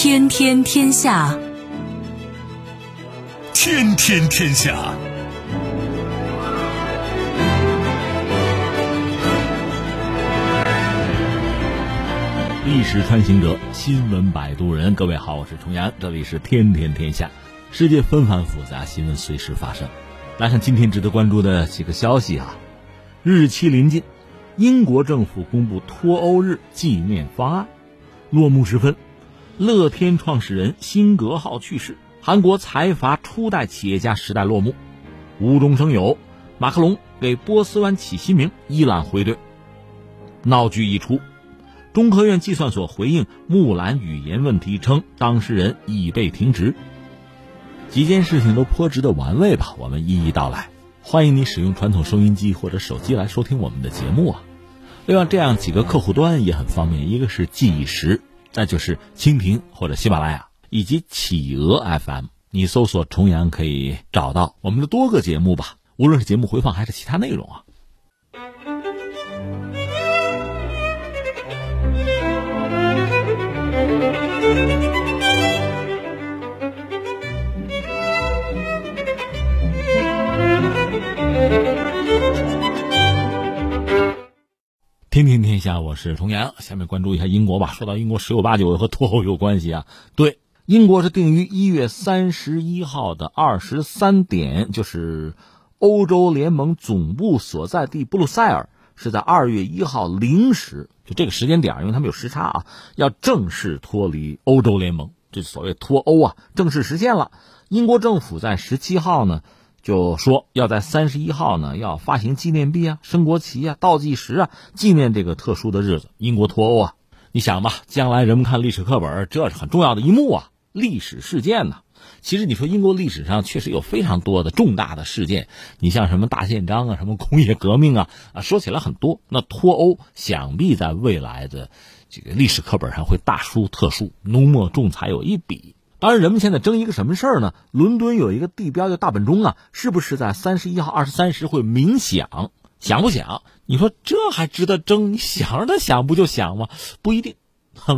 天天天下，天天天下。历史穿行者，新闻摆渡人。各位好，我是重阳，这里是天天天下。世界纷繁复杂，新闻随时发生。来看今天值得关注的几个消息啊！日期临近，英国政府公布脱欧日纪念方案。落幕时分，乐天创始人辛格号去世，韩国财阀初代企业家时代落幕。无中生有，马克龙给波斯湾起新名，伊朗回怼。闹剧一出。中科院计算所回应木兰语言问题称，当事人已被停职。几件事情都颇值得玩味吧？我们一一道来。欢迎你使用传统收音机或者手机来收听我们的节目啊。另外，这样几个客户端也很方便，一个是计时，那就是蜻蜓或者喜马拉雅以及企鹅 FM。你搜索“重阳”可以找到我们的多个节目吧，无论是节目回放还是其他内容啊。听听天下，我是重阳。下面关注一下英国吧。说到英国，十有八九和脱欧有关系啊。对，英国是定于一月三十一号的二十三点，就是欧洲联盟总部所在地布鲁塞尔是在二月一号零时，就这个时间点，因为他们有时差啊，要正式脱离欧洲联盟，这所谓脱欧啊，正式实现了。英国政府在十七号呢。就说要在三十一号呢，要发行纪念币啊、升国旗啊、倒计时啊，纪念这个特殊的日子——英国脱欧啊。你想吧，将来人们看历史课本，这是很重要的一幕啊，历史事件呢。其实你说英国历史上确实有非常多的重大的事件，你像什么大宪章啊、什么工业革命啊，啊，说起来很多。那脱欧想必在未来的这个历史课本上会大书特书，浓墨重彩有一笔。当然，人们现在争一个什么事儿呢？伦敦有一个地标叫大本钟啊，是不是在三十一号二十三时会鸣响？响不响？你说这还值得争？你想让它响不就响吗？不一定。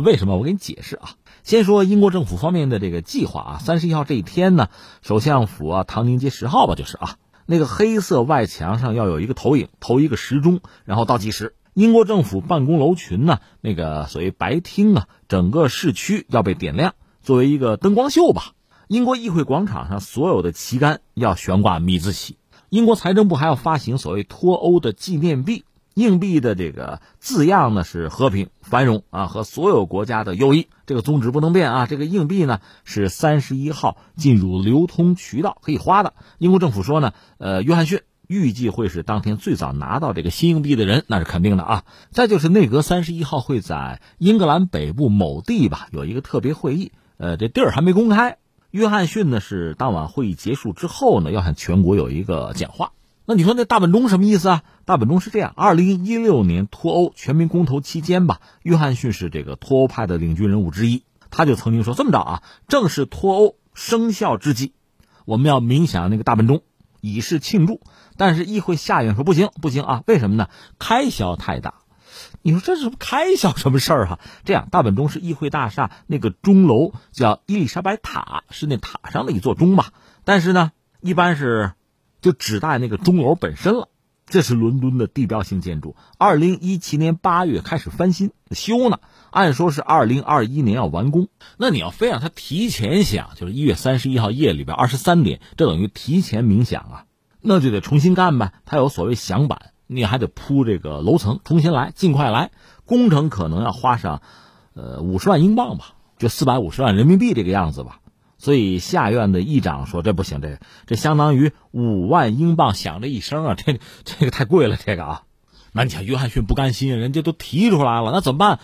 为什么？我给你解释啊。先说英国政府方面的这个计划啊，三十一号这一天呢，首相府啊，唐宁街十号吧，就是啊，那个黑色外墙上要有一个投影，投一个时钟，然后倒计时。英国政府办公楼群呢，那个所谓白厅啊，整个市区要被点亮。作为一个灯光秀吧，英国议会广场上所有的旗杆要悬挂米字旗。英国财政部还要发行所谓脱欧的纪念币，硬币的这个字样呢是和平、繁荣啊和所有国家的友谊，这个宗旨不能变啊。这个硬币呢是三十一号进入流通渠道可以花的。英国政府说呢，呃，约翰逊预计会是当天最早拿到这个新硬币的人，那是肯定的啊。再就是内阁三十一号会在英格兰北部某地吧有一个特别会议。呃，这地儿还没公开。约翰逊呢是当晚会议结束之后呢，要向全国有一个讲话。那你说那大本钟什么意思啊？大本钟是这样：二零一六年脱欧全民公投期间吧，约翰逊是这个脱欧派的领军人物之一，他就曾经说这么着啊，正式脱欧生效之际，我们要鸣响那个大本钟，以示庆祝。但是议会下院说不行，不行啊，为什么呢？开销太大。你说这是开销什么事儿哈？这样，大本钟是议会大厦那个钟楼，叫伊丽莎白塔，是那塔上的一座钟吧？但是呢，一般是就指代那个钟楼本身了。这是伦敦的地标性建筑，二零一七年八月开始翻新修呢，按说是二零二一年要完工。那你要非让它提前响，就是一月三十一号夜里边二十三点，这等于提前鸣响啊，那就得重新干呗。它有所谓响板。你还得铺这个楼层，重新来，尽快来。工程可能要花上，呃，五十万英镑吧，就四百五十万人民币这个样子吧。所以下院的议长说这不行，这这相当于五万英镑响这一声啊，这这个太贵了，这个啊。那你想，约翰逊不甘心，人家都提出来了，那怎么办？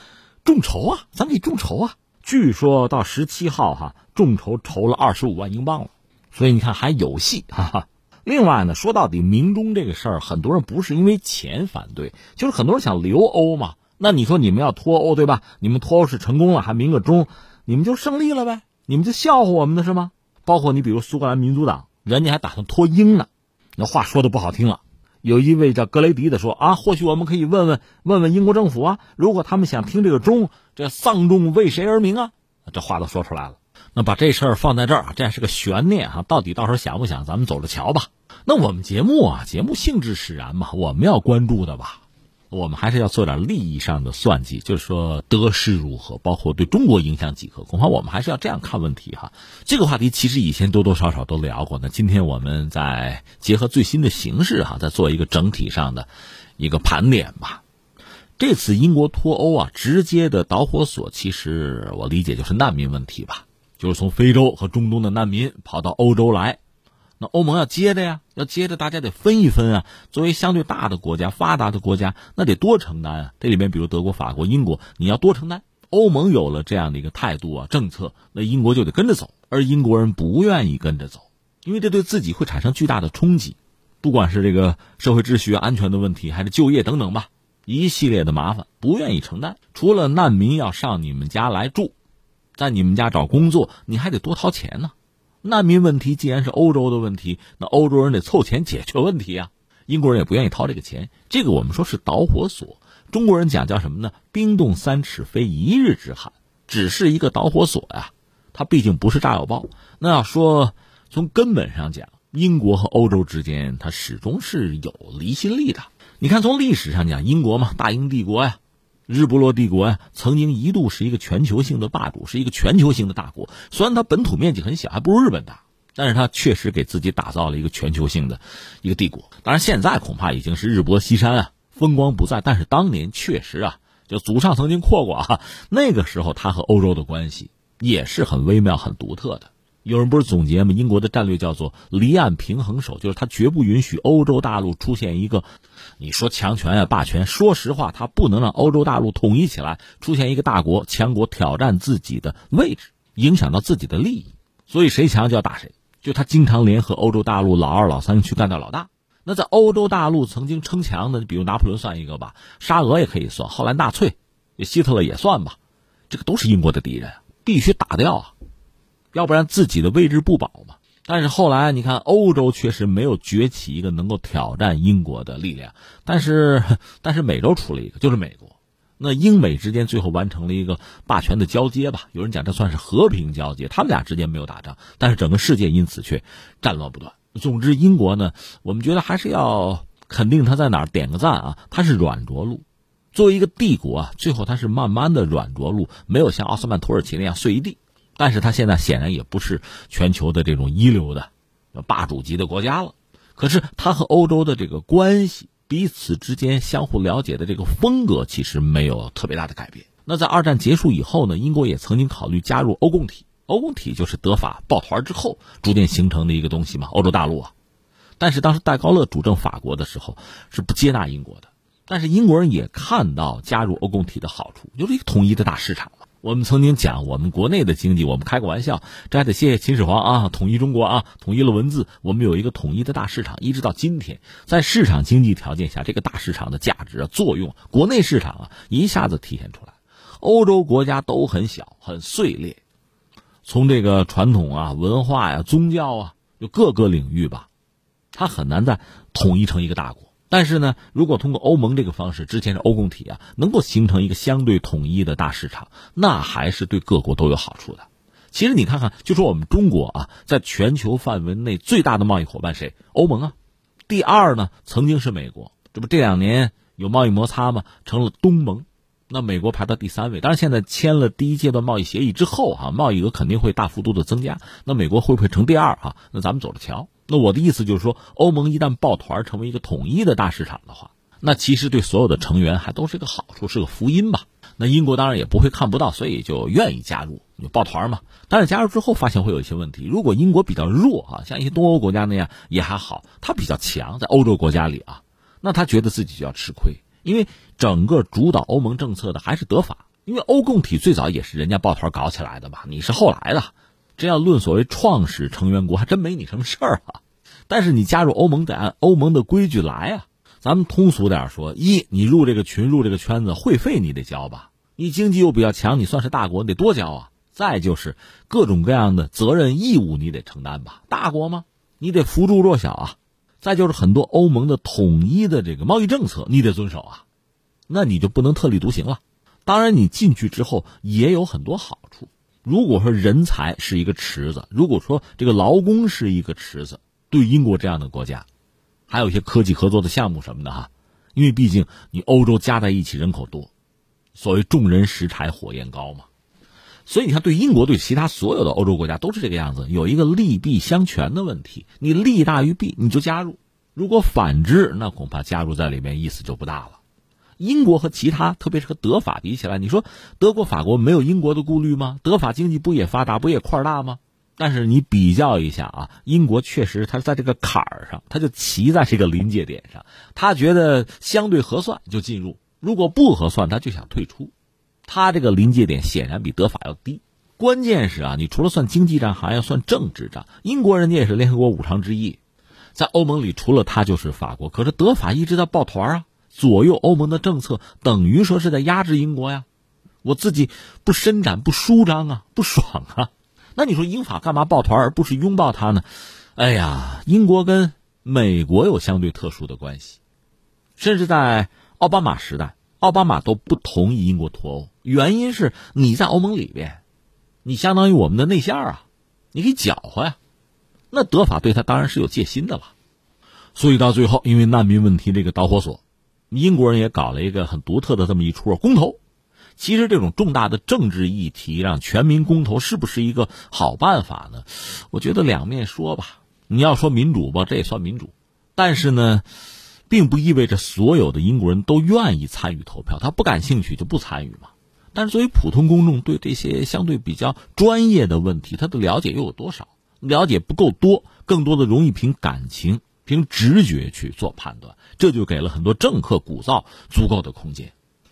众筹啊，咱可以众筹啊。据说到十七号哈，众筹筹了二十五万英镑了，所以你看还有戏，哈哈。另外呢，说到底，明中这个事儿，很多人不是因为钱反对，就是很多人想留欧嘛。那你说你们要脱欧，对吧？你们脱欧是成功了，还鸣个钟，你们就胜利了呗？你们就笑话我们的是吗？包括你比如苏格兰民族党，人家还打算脱英呢。那话说的不好听了，有一位叫格雷迪的说啊，或许我们可以问问问问英国政府啊，如果他们想听这个钟，这丧钟为谁而鸣啊？这话都说出来了。那把这事儿放在这儿，这是个悬念哈，到底到时候想不想，咱们走着瞧吧。那我们节目啊，节目性质使然嘛，我们要关注的吧。我们还是要做点利益上的算计，就是说得失如何，包括对中国影响几何，恐怕我们还是要这样看问题哈。这个话题其实以前多多少少都聊过，那今天我们再结合最新的形势哈，再做一个整体上的一个盘点吧。这次英国脱欧啊，直接的导火索其实我理解就是难民问题吧，就是从非洲和中东的难民跑到欧洲来。那欧盟要接着呀，要接着，大家得分一分啊。作为相对大的国家、发达的国家，那得多承担啊。这里面，比如德国、法国、英国，你要多承担。欧盟有了这样的一个态度啊、政策，那英国就得跟着走。而英国人不愿意跟着走，因为这对自己会产生巨大的冲击，不管是这个社会秩序、安全的问题，还是就业等等吧，一系列的麻烦，不愿意承担。除了难民要上你们家来住，在你们家找工作，你还得多掏钱呢。难民问题既然是欧洲的问题，那欧洲人得凑钱解决问题啊。英国人也不愿意掏这个钱，这个我们说是导火索。中国人讲叫什么呢？冰冻三尺非一日之寒，只是一个导火索呀。它毕竟不是炸药包。那要说从根本上讲，英国和欧洲之间它始终是有离心力的。你看从历史上讲，英国嘛，大英帝国呀。日不落帝国呀，曾经一度是一个全球性的霸主，是一个全球性的大国。虽然它本土面积很小，还不如日本大，但是它确实给自己打造了一个全球性的一个帝国。当然，现在恐怕已经是日薄西山啊，风光不再。但是当年确实啊，就祖上曾经扩过啊，那个时候它和欧洲的关系也是很微妙、很独特的。有人不是总结吗？英国的战略叫做离岸平衡手，就是它绝不允许欧洲大陆出现一个，你说强权呀、霸权。说实话，它不能让欧洲大陆统一起来，出现一个大国强国挑战自己的位置，影响到自己的利益。所以谁强就要打谁。就他经常联合欧洲大陆老二、老三去干掉老大。那在欧洲大陆曾经称强的，比如拿破仑算一个吧，沙俄也可以算，后来纳粹、希特勒也算吧，这个都是英国的敌人，必须打掉啊。要不然自己的位置不保嘛。但是后来你看，欧洲确实没有崛起一个能够挑战英国的力量。但是，但是美洲出了一个，就是美国。那英美之间最后完成了一个霸权的交接吧。有人讲这算是和平交接，他们俩之间没有打仗，但是整个世界因此却战乱不断。总之，英国呢，我们觉得还是要肯定他在哪点个赞啊。他是软着陆，作为一个帝国啊，最后他是慢慢的软着陆，没有像奥斯曼土耳其那样碎一地。但是他现在显然也不是全球的这种一流的霸主级的国家了。可是他和欧洲的这个关系，彼此之间相互了解的这个风格，其实没有特别大的改变。那在二战结束以后呢，英国也曾经考虑加入欧共体。欧共体就是德法抱团之后逐渐形成的一个东西嘛，欧洲大陆啊。但是当时戴高乐主政法国的时候是不接纳英国的。但是英国人也看到加入欧共体的好处，就是一个统一的大市场。我们曾经讲，我们国内的经济，我们开个玩笑，这还得谢谢秦始皇啊，统一中国啊，统一了文字，我们有一个统一的大市场，一直到今天，在市场经济条件下，这个大市场的价值啊、作用，国内市场啊，一下子体现出来。欧洲国家都很小，很碎裂，从这个传统啊、文化呀、宗教啊，就各个领域吧，它很难再统一成一个大国。但是呢，如果通过欧盟这个方式，之前是欧共体啊，能够形成一个相对统一的大市场，那还是对各国都有好处的。其实你看看，就说我们中国啊，在全球范围内最大的贸易伙伴谁？欧盟啊。第二呢，曾经是美国，这不这两年有贸易摩擦吗？成了东盟。那美国排到第三位。当然，现在签了第一阶段贸易协议之后，哈，贸易额肯定会大幅度的增加。那美国会不会成第二？哈，那咱们走着瞧。那我的意思就是说，欧盟一旦抱团成为一个统一的大市场的话，那其实对所有的成员还都是个好处，是个福音吧。那英国当然也不会看不到，所以就愿意加入，就抱团嘛。但是加入之后发现会有一些问题。如果英国比较弱啊，像一些东欧国家那样也还好，他比较强，在欧洲国家里啊，那他觉得自己就要吃亏，因为整个主导欧盟政策的还是德法，因为欧共体最早也是人家抱团搞起来的吧，你是后来的。这要论所谓创始成员国，还真没你什么事儿啊。但是你加入欧盟得按欧盟的规矩来啊。咱们通俗点说，一你入这个群、入这个圈子，会费你得交吧？你经济又比较强，你算是大国，你得多交啊。再就是各种各样的责任义务你得承担吧？大国吗？你得扶助弱小啊。再就是很多欧盟的统一的这个贸易政策你得遵守啊。那你就不能特立独行了。当然，你进去之后也有很多好处。如果说人才是一个池子，如果说这个劳工是一个池子，对英国这样的国家，还有一些科技合作的项目什么的哈，因为毕竟你欧洲加在一起人口多，所谓众人拾柴火焰高嘛，所以你看对英国对其他所有的欧洲国家都是这个样子，有一个利弊相权的问题，你利大于弊你就加入，如果反之，那恐怕加入在里面意思就不大了。英国和其他，特别是和德法比起来，你说德国、法国没有英国的顾虑吗？德法经济不也发达，不也块大吗？但是你比较一下啊，英国确实它在这个坎儿上，它就骑在这个临界点上，他觉得相对合算就进入，如果不合算，他就想退出。他这个临界点显然比德法要低。关键是啊，你除了算经济账，还要算政治账。英国人家也是联合国五常之一，在欧盟里除了他就是法国，可是德法一直在抱团啊。左右欧盟的政策，等于说是在压制英国呀。我自己不伸展、不舒张啊，不爽啊。那你说英法干嘛抱团而不是拥抱他呢？哎呀，英国跟美国有相对特殊的关系，甚至在奥巴马时代，奥巴马都不同意英国脱欧，原因是你在欧盟里边，你相当于我们的内线啊，你可以搅和呀。那德法对他当然是有戒心的了。所以到最后，因为难民问题这个导火索。英国人也搞了一个很独特的这么一出公投。其实这种重大的政治议题让全民公投是不是一个好办法呢？我觉得两面说吧。你要说民主吧，这也算民主，但是呢，并不意味着所有的英国人都愿意参与投票。他不感兴趣就不参与嘛。但是作为普通公众，对这些相对比较专业的问题，他的了解又有多少？了解不够多，更多的容易凭感情。凭直觉去做判断，这就给了很多政客鼓噪足够的空间。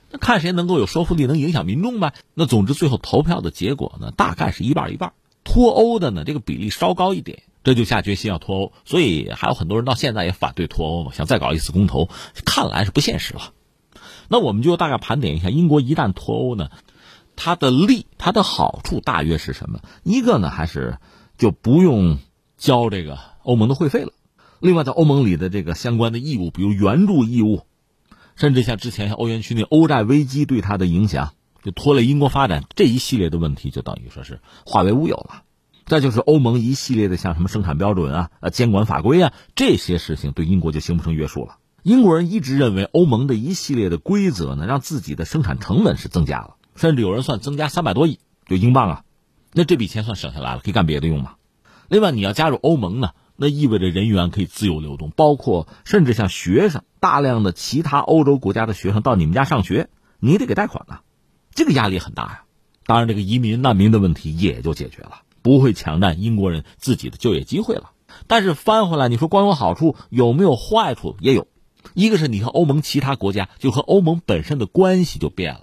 那看谁能够有说服力，能影响民众呗。那总之，最后投票的结果呢，大概是一半一半。脱欧的呢，这个比例稍高一点，这就下决心要脱欧。所以还有很多人到现在也反对脱欧，想再搞一次公投，看来是不现实了。那我们就大概盘点一下，英国一旦脱欧呢，它的利、它的好处大约是什么？一个呢，还是就不用交这个欧盟的会费了。另外，在欧盟里的这个相关的义务，比如援助义务，甚至像之前像欧元区那欧债危机对它的影响，就拖累英国发展这一系列的问题，就等于说是化为乌有了。再就是欧盟一系列的像什么生产标准啊、呃监管法规啊这些事情，对英国就形不成约束了。英国人一直认为欧盟的一系列的规则呢，让自己的生产成本是增加了，甚至有人算增加三百多亿就英镑啊，那这笔钱算省下来了，可以干别的用嘛。另外，你要加入欧盟呢？那意味着人员可以自由流动，包括甚至像学生，大量的其他欧洲国家的学生到你们家上学，你得给贷款呐，这个压力很大呀。当然，这个移民难民的问题也就解决了，不会抢占英国人自己的就业机会了。但是翻回来，你说光有好处，有没有坏处？也有。一个是你和欧盟其他国家，就和欧盟本身的关系就变了。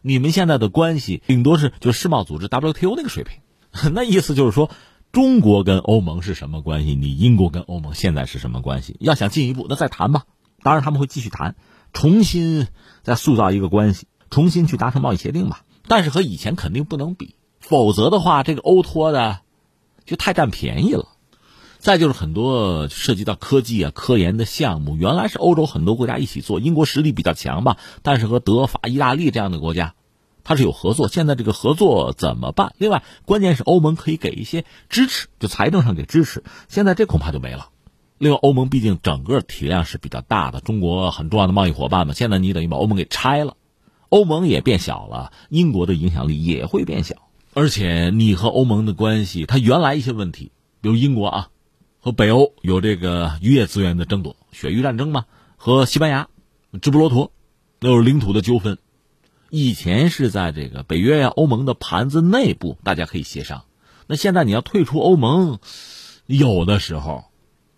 你们现在的关系顶多是就世贸组织 WTO 那个水平，那意思就是说。中国跟欧盟是什么关系？你英国跟欧盟现在是什么关系？要想进一步，那再谈吧。当然他们会继续谈，重新再塑造一个关系，重新去达成贸易协定吧。但是和以前肯定不能比，否则的话，这个欧托的就太占便宜了。再就是很多涉及到科技啊、科研的项目，原来是欧洲很多国家一起做，英国实力比较强吧，但是和德法、意大利这样的国家。它是有合作，现在这个合作怎么办？另外，关键是欧盟可以给一些支持，就财政上给支持。现在这恐怕就没了。另外，欧盟毕竟整个体量是比较大的，中国很重要的贸易伙伴嘛。现在你等于把欧盟给拆了，欧盟也变小了，英国的影响力也会变小。而且，你和欧盟的关系，它原来一些问题，比如英国啊，和北欧有这个渔业资源的争夺，鳕鱼战争嘛，和西班牙、直布罗陀，那有领土的纠纷。以前是在这个北约呀、欧盟的盘子内部，大家可以协商。那现在你要退出欧盟，有的时候，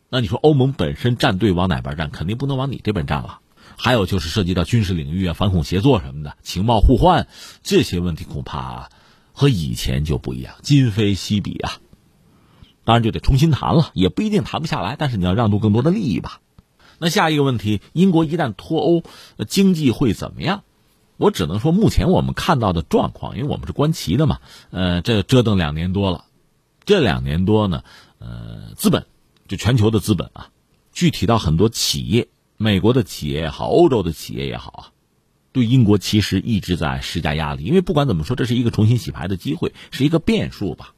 那你说欧盟本身站队往哪边站，肯定不能往你这边站了。还有就是涉及到军事领域啊、反恐协作什么的、情报互换这些问题，恐怕和以前就不一样，今非昔比啊。当然就得重新谈了，也不一定谈不下来，但是你要让渡更多的利益吧。那下一个问题，英国一旦脱欧，经济会怎么样？我只能说，目前我们看到的状况，因为我们是观棋的嘛，呃，这折腾两年多了，这两年多呢，呃，资本，就全球的资本啊，具体到很多企业，美国的企业也好，欧洲的企业也好啊，对英国其实一直在施加压力，因为不管怎么说，这是一个重新洗牌的机会，是一个变数吧。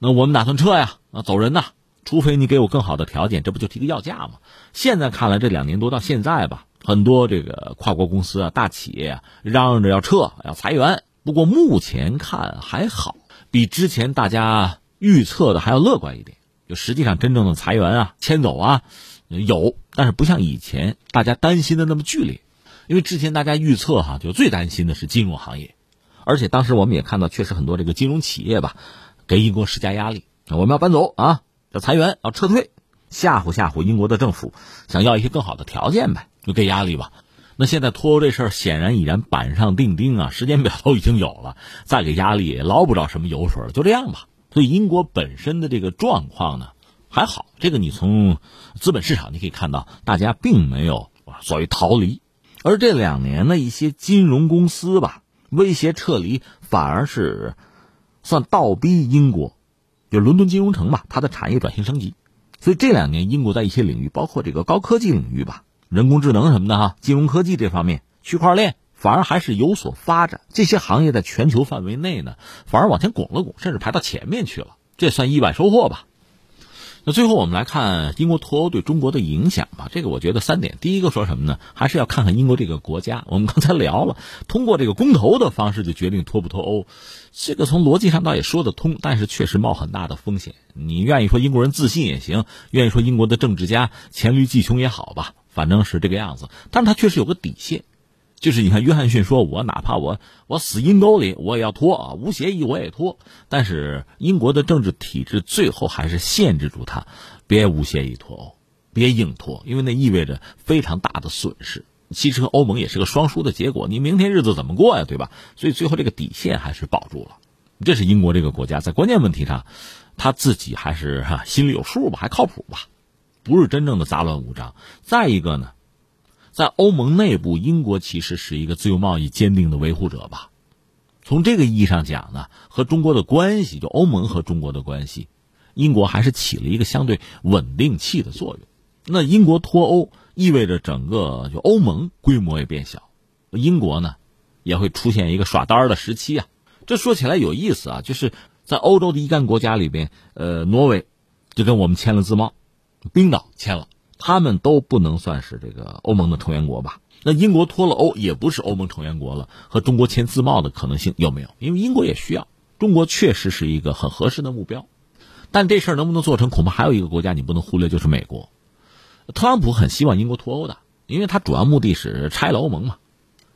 那我们打算撤呀，啊，走人呐，除非你给我更好的条件，这不就提个要价吗？现在看来，这两年多到现在吧，很多这个跨国公司啊、大企业啊，嚷嚷着要撤、要裁员。不过目前看还好，比之前大家预测的还要乐观一点。就实际上真正的裁员啊、迁走啊，有，但是不像以前大家担心的那么剧烈。因为之前大家预测哈，就最担心的是金融行业，而且当时我们也看到，确实很多这个金融企业吧，给英国施加压力，我们要搬走啊，要裁员，要撤退，吓唬吓唬英国的政府，想要一些更好的条件呗，就给压力吧。那现在脱欧这事儿显然已然板上钉钉啊，时间表都已经有了，再给压力也捞不着什么油水了，就这样吧。所以英国本身的这个状况呢还好，这个你从资本市场你可以看到，大家并没有所谓逃离。而这两年呢，一些金融公司吧，威胁撤离，反而是算倒逼英国，就伦敦金融城吧，它的产业转型升级。所以这两年，英国在一些领域，包括这个高科技领域吧，人工智能什么的哈，金融科技这方面，区块链反而还是有所发展。这些行业在全球范围内呢，反而往前拱了拱，甚至排到前面去了，这算意外收获吧。那最后我们来看英国脱欧对中国的影响吧。这个我觉得三点，第一个说什么呢？还是要看看英国这个国家。我们刚才聊了，通过这个公投的方式就决定脱不脱欧，这个从逻辑上倒也说得通，但是确实冒很大的风险。你愿意说英国人自信也行，愿意说英国的政治家黔驴技穷也好吧，反正是这个样子。但是他确实有个底线。就是你看，约翰逊说：“我哪怕我我死阴沟里，我也要脱啊，无协议我也脱。”但是英国的政治体制最后还是限制住他，别无协议脱欧，别硬脱，因为那意味着非常大的损失。其实欧盟也是个双输的结果，你明天日子怎么过呀？对吧？所以最后这个底线还是保住了。这是英国这个国家在关键问题上，他自己还是哈心里有数吧，还靠谱吧，不是真正的杂乱无章。再一个呢？在欧盟内部，英国其实是一个自由贸易坚定的维护者吧。从这个意义上讲呢，和中国的关系，就欧盟和中国的关系，英国还是起了一个相对稳定器的作用。那英国脱欧意味着整个就欧盟规模也变小，英国呢也会出现一个耍单的时期啊。这说起来有意思啊，就是在欧洲的一干国家里边，呃，挪威就跟我们签了自贸，冰岛签了。他们都不能算是这个欧盟的成员国吧？那英国脱了欧也不是欧盟成员国了，和中国签自贸的可能性有没有？因为英国也需要，中国确实是一个很合适的目标。但这事儿能不能做成，恐怕还有一个国家你不能忽略，就是美国。特朗普很希望英国脱欧的，因为他主要目的是拆了欧盟嘛。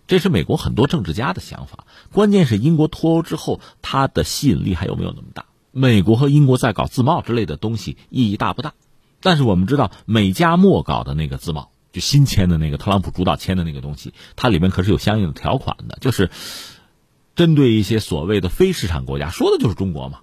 这是美国很多政治家的想法。关键是英国脱欧之后，它的吸引力还有没有那么大？美国和英国在搞自贸之类的东西，意义大不大？但是我们知道，美加墨搞的那个自贸，就新签的那个特朗普主导签的那个东西，它里面可是有相应的条款的，就是针对一些所谓的非市场国家，说的就是中国嘛。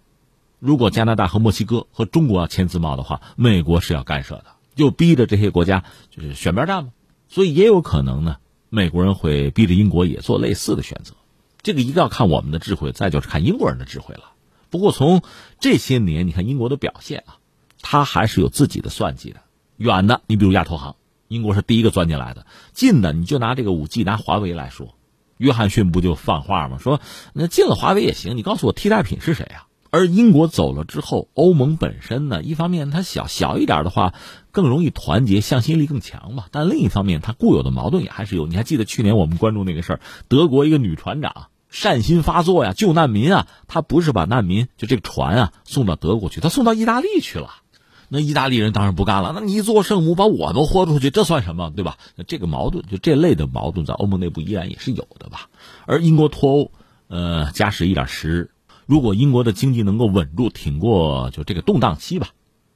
如果加拿大和墨西哥和中国要签自贸的话，美国是要干涉的，就逼着这些国家就是选边站嘛。所以也有可能呢，美国人会逼着英国也做类似的选择。这个一个要看我们的智慧，再就是看英国人的智慧了。不过从这些年你看英国的表现啊。他还是有自己的算计的，远的，你比如亚投行，英国是第一个钻进来的；近的，你就拿这个五 G，拿华为来说，约翰逊不就放话吗？说那进了华为也行，你告诉我替代品是谁啊？而英国走了之后，欧盟本身呢，一方面它小小一点的话，更容易团结，向心力更强嘛。但另一方面，它固有的矛盾也还是有。你还记得去年我们关注那个事儿，德国一个女船长。善心发作呀，救难民啊！她不是把难民就这个船啊送到德国去，她送到意大利去了。那意大利人当然不干了。那你一座圣母把我都豁出去，这算什么，对吧？那这个矛盾，就这类的矛盾，在欧盟内部依然也是有的吧。而英国脱欧，呃，加时一点十日，如果英国的经济能够稳住，挺过就这个动荡期吧，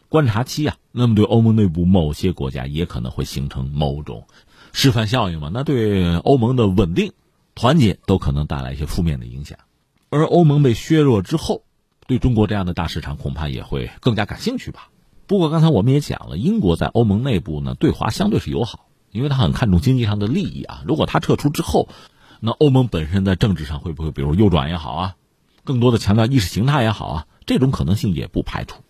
观察期啊，那么对欧盟内部某些国家也可能会形成某种示范效应嘛。那对欧盟的稳定、团结都可能带来一些负面的影响。而欧盟被削弱之后，对中国这样的大市场恐怕也会更加感兴趣吧。不过刚才我们也讲了，英国在欧盟内部呢对华相对是友好，因为他很看重经济上的利益啊。如果他撤出之后，那欧盟本身在政治上会不会比如右转也好啊，更多的强调意识形态也好啊，这种可能性也不排除。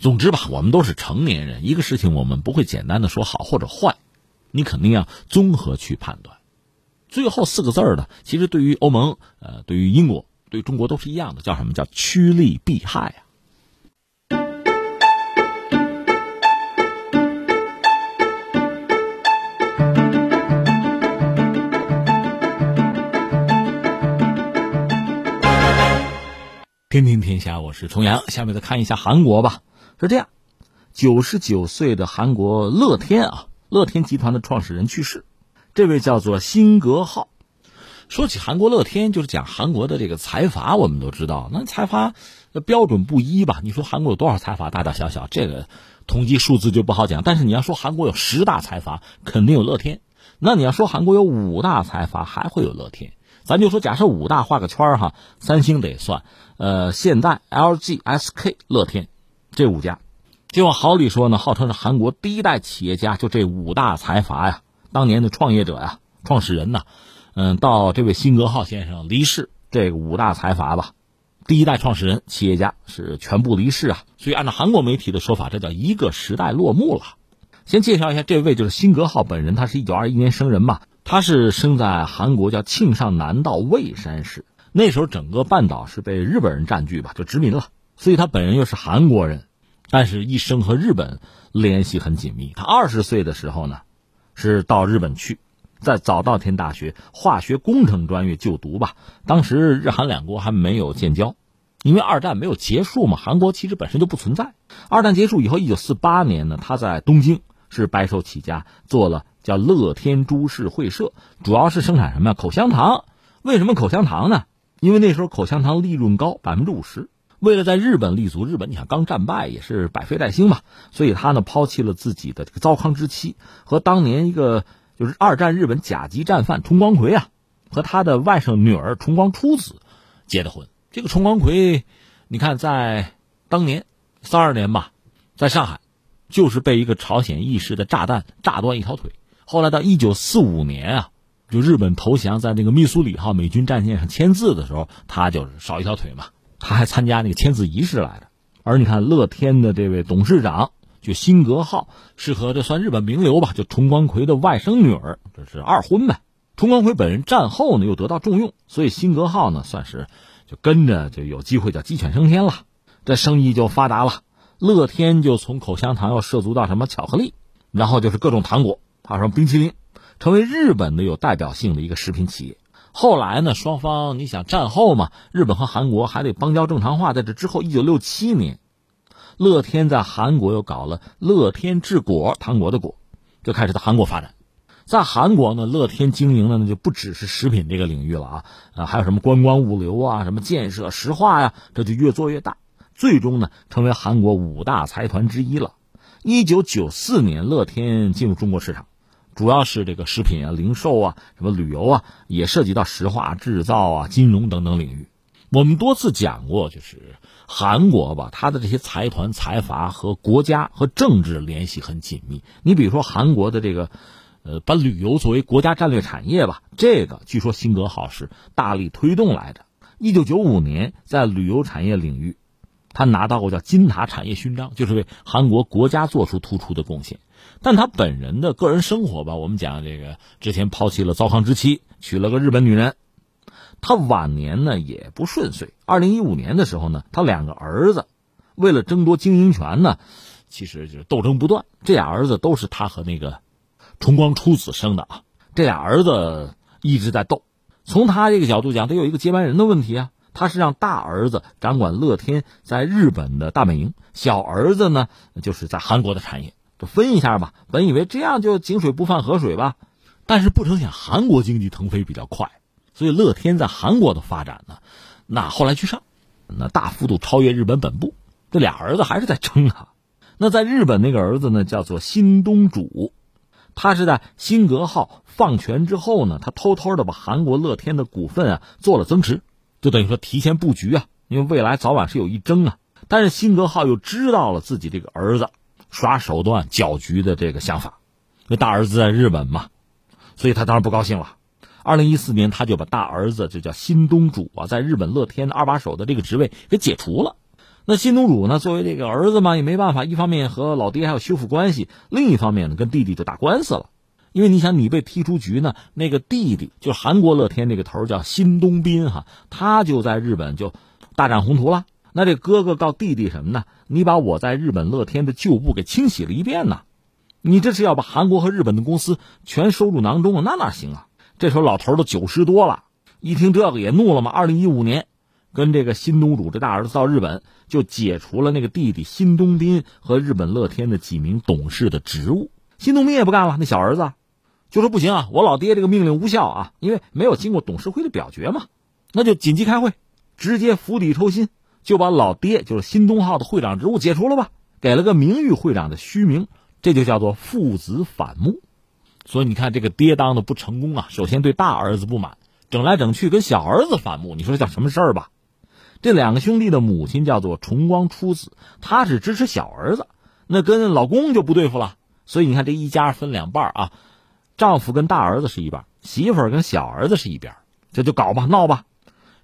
总之吧，我们都是成年人，一个事情我们不会简单的说好或者坏，你肯定要综合去判断。最后四个字儿呢，其实对于欧盟、呃，对于英国、对中国都是一样的，叫什么叫趋利避害啊？天天天下，我是重阳。下面再看一下韩国吧。是这样，九十九岁的韩国乐天啊，乐天集团的创始人去世。这位叫做辛格浩。说起韩国乐天，就是讲韩国的这个财阀，我们都知道，那财阀标准不一吧？你说韩国有多少财阀，大大小小，这个统计数字就不好讲。但是你要说韩国有十大财阀，肯定有乐天。那你要说韩国有五大财阀，还会有乐天。咱就说，假设五大画个圈哈，三星得算，呃，现代、LG、SK、乐天，这五家，就往好里说呢，号称是韩国第一代企业家，就这五大财阀呀，当年的创业者呀，创始人呐，嗯，到这位辛格浩先生离世，这个五大财阀吧，第一代创始人、企业家是全部离世啊，所以按照韩国媒体的说法，这叫一个时代落幕了。先介绍一下这位，就是辛格浩本人，他是一九二一年生人嘛。他是生在韩国叫庆尚南道蔚山市，那时候整个半岛是被日本人占据吧，就殖民了。所以他本人又是韩国人，但是一生和日本联系很紧密。他二十岁的时候呢，是到日本去，在早稻田大学化学工程专业就读吧。当时日韩两国还没有建交，因为二战没有结束嘛，韩国其实本身就不存在。二战结束以后，一九四八年呢，他在东京是白手起家，做了。叫乐天株式会社，主要是生产什么呀？口香糖。为什么口香糖呢？因为那时候口香糖利润高，百分之五十。为了在日本立足，日本你看刚战败，也是百废待兴嘛，所以他呢抛弃了自己的这个糟糠之妻，和当年一个就是二战日本甲级战犯重光葵啊，和他的外甥女儿重光初子结的婚。这个重光葵，你看在当年三二年吧，在上海，就是被一个朝鲜义士的炸弹炸断一条腿。后来到一九四五年啊，就日本投降，在那个密苏里号美军战舰上签字的时候，他就是少一条腿嘛。他还参加那个签字仪式来着。而你看乐天的这位董事长，就辛格浩，是和这算日本名流吧，就重光葵的外甥女儿，这是二婚呗。重光葵本人战后呢又得到重用，所以辛格浩呢算是就跟着就有机会叫鸡犬升天了，这生意就发达了。乐天就从口香糖要涉足到什么巧克力，然后就是各种糖果。还有什么冰淇淋，成为日本的有代表性的一个食品企业。后来呢，双方你想战后嘛，日本和韩国还得邦交正常化。在这之后，一九六七年，乐天在韩国又搞了乐天制果糖果的果，就开始在韩国发展。在韩国呢，乐天经营的呢就不只是食品这个领域了啊，啊还有什么观光物流啊，什么建设石化呀，这就越做越大，最终呢成为韩国五大财团之一了。一九九四年，乐天进入中国市场。主要是这个食品啊、零售啊、什么旅游啊，也涉及到石化制造啊、金融等等领域。我们多次讲过，就是韩国吧，它的这些财团财阀和国家和政治联系很紧密。你比如说韩国的这个，呃，把旅游作为国家战略产业吧，这个据说辛格浩是大力推动来着。一九九五年，在旅游产业领域，他拿到过叫金塔产业勋章，就是为韩国国家做出突出的贡献。但他本人的个人生活吧，我们讲这个之前抛弃了糟糠之妻，娶了个日本女人。他晚年呢也不顺遂。二零一五年的时候呢，他两个儿子为了争夺经营权呢，其实就是斗争不断。这俩儿子都是他和那个重光初子生的啊。这俩儿子一直在斗。从他这个角度讲，得有一个接班人的问题啊。他是让大儿子掌管乐天在日本的大本营，小儿子呢就是在韩国的产业。分一下吧，本以为这样就井水不犯河水吧，但是不成想韩国经济腾飞比较快，所以乐天在韩国的发展呢，那后来居上，那大幅度超越日本本部。这俩儿子还是在争啊。那在日本那个儿子呢，叫做新东主，他是在辛格号放权之后呢，他偷偷的把韩国乐天的股份啊做了增持，就等于说提前布局啊，因为未来早晚是有一争啊。但是辛格号又知道了自己这个儿子。耍手段搅局的这个想法，那大儿子在日本嘛，所以他当然不高兴了。二零一四年，他就把大儿子就叫新东主啊，在日本乐天的二把手的这个职位给解除了。那新东主呢，作为这个儿子嘛，也没办法，一方面和老爹还要修复关系，另一方面呢，跟弟弟就打官司了。因为你想，你被踢出局呢，那个弟弟就韩国乐天那个头叫新东斌哈，他就在日本就大展宏图了。那这哥哥告弟弟什么呢？你把我在日本乐天的旧部给清洗了一遍呢，你这是要把韩国和日本的公司全收入囊中啊？那哪行啊？这时候老头都九十多了，一听这个也怒了嘛。二零一五年，跟这个新东主这大儿子到日本，就解除了那个弟弟新东彬和日本乐天的几名董事的职务。新东彬也不干了，那小儿子就说不行啊，我老爹这个命令无效啊，因为没有经过董事会的表决嘛，那就紧急开会，直接釜底抽薪，就把老爹就是新东浩的会长职务解除了吧，给了个名誉会长的虚名，这就叫做父子反目。所以你看，这个爹当的不成功啊！首先对大儿子不满，整来整去跟小儿子反目，你说叫什么事儿吧？这两个兄弟的母亲叫做重光初子，她是支持小儿子，那跟老公就不对付了。所以你看，这一家分两半啊，丈夫跟大儿子是一半，媳妇儿跟小儿子是一边，这就搞吧，闹吧。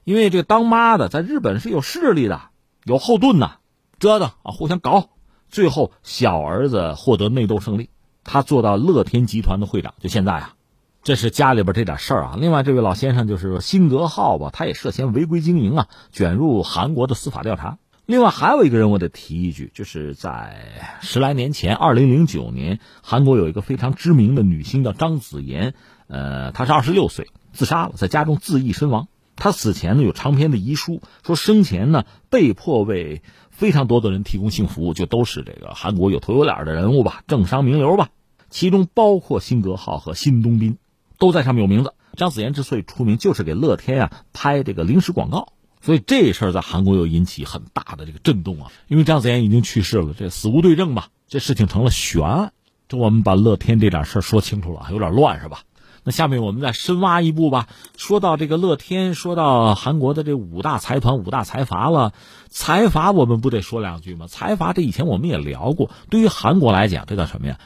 因为这当妈的在日本是有势力的，有后盾呐，折腾啊，互相搞，最后小儿子获得内斗胜利。他做到乐天集团的会长，就现在啊，这是家里边这点事儿啊。另外，这位老先生就是辛格浩吧，他也涉嫌违规经营啊，卷入韩国的司法调查。另外还有一个人，我得提一句，就是在十来年前，二零零九年，韩国有一个非常知名的女星叫张子妍，呃，她是二十六岁自杀了，在家中自缢身亡。他死前呢有长篇的遗书，说生前呢被迫为非常多的人提供性服务，就都是这个韩国有头有脸的人物吧，政商名流吧。其中包括辛格浩和辛东彬，都在上面有名字。张子妍之所以出名，就是给乐天啊拍这个零食广告，所以这事儿在韩国又引起很大的这个震动啊。因为张子妍已经去世了，这死无对证吧，这事情成了悬案。这我们把乐天这点事儿说清楚了，有点乱是吧？那下面我们再深挖一步吧。说到这个乐天，说到韩国的这五大财团、五大财阀了，财阀我们不得说两句吗？财阀这以前我们也聊过，对于韩国来讲，这叫什么呀？